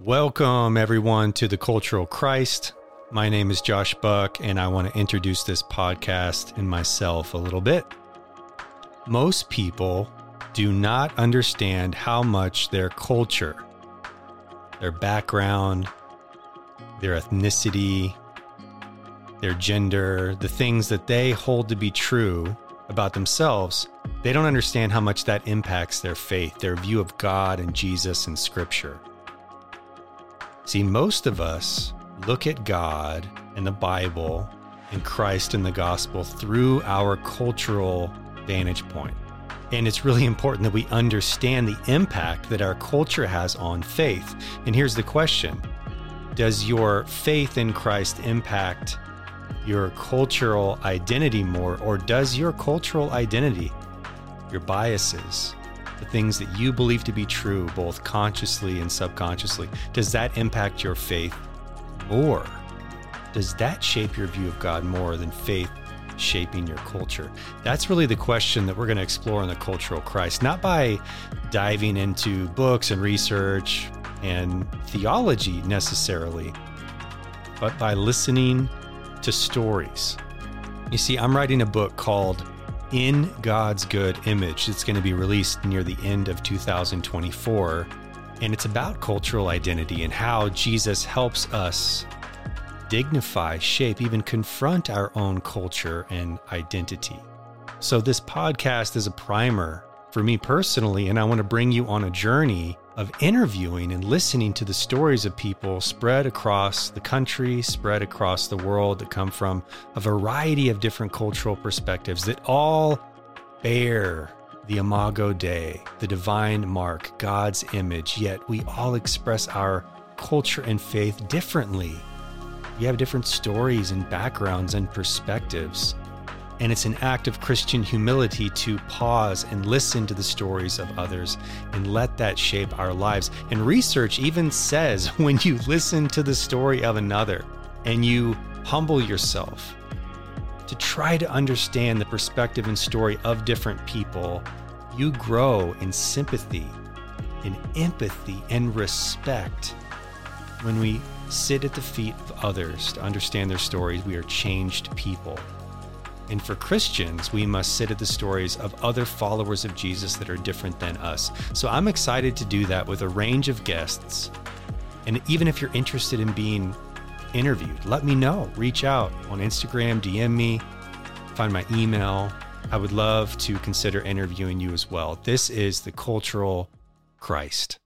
Welcome, everyone, to the Cultural Christ. My name is Josh Buck, and I want to introduce this podcast and myself a little bit. Most people do not understand how much their culture, their background, their ethnicity, their gender, the things that they hold to be true about themselves, they don't understand how much that impacts their faith, their view of God and Jesus and Scripture. See, most of us look at God and the Bible and Christ and the gospel through our cultural vantage point. And it's really important that we understand the impact that our culture has on faith. And here's the question Does your faith in Christ impact your cultural identity more, or does your cultural identity, your biases, the things that you believe to be true, both consciously and subconsciously, does that impact your faith more? Does that shape your view of God more than faith shaping your culture? That's really the question that we're going to explore in the Cultural Christ, not by diving into books and research and theology necessarily, but by listening to stories. You see, I'm writing a book called in God's Good Image. It's going to be released near the end of 2024. And it's about cultural identity and how Jesus helps us dignify, shape, even confront our own culture and identity. So, this podcast is a primer for me personally, and I want to bring you on a journey of interviewing and listening to the stories of people spread across the country, spread across the world that come from a variety of different cultural perspectives that all bear the Imago Dei, the divine mark, God's image, yet we all express our culture and faith differently. We have different stories and backgrounds and perspectives. And it's an act of Christian humility to pause and listen to the stories of others and let that shape our lives. And research even says when you listen to the story of another and you humble yourself to try to understand the perspective and story of different people, you grow in sympathy, in empathy, and respect. When we sit at the feet of others to understand their stories, we are changed people. And for Christians, we must sit at the stories of other followers of Jesus that are different than us. So I'm excited to do that with a range of guests. And even if you're interested in being interviewed, let me know. Reach out on Instagram, DM me, find my email. I would love to consider interviewing you as well. This is the Cultural Christ.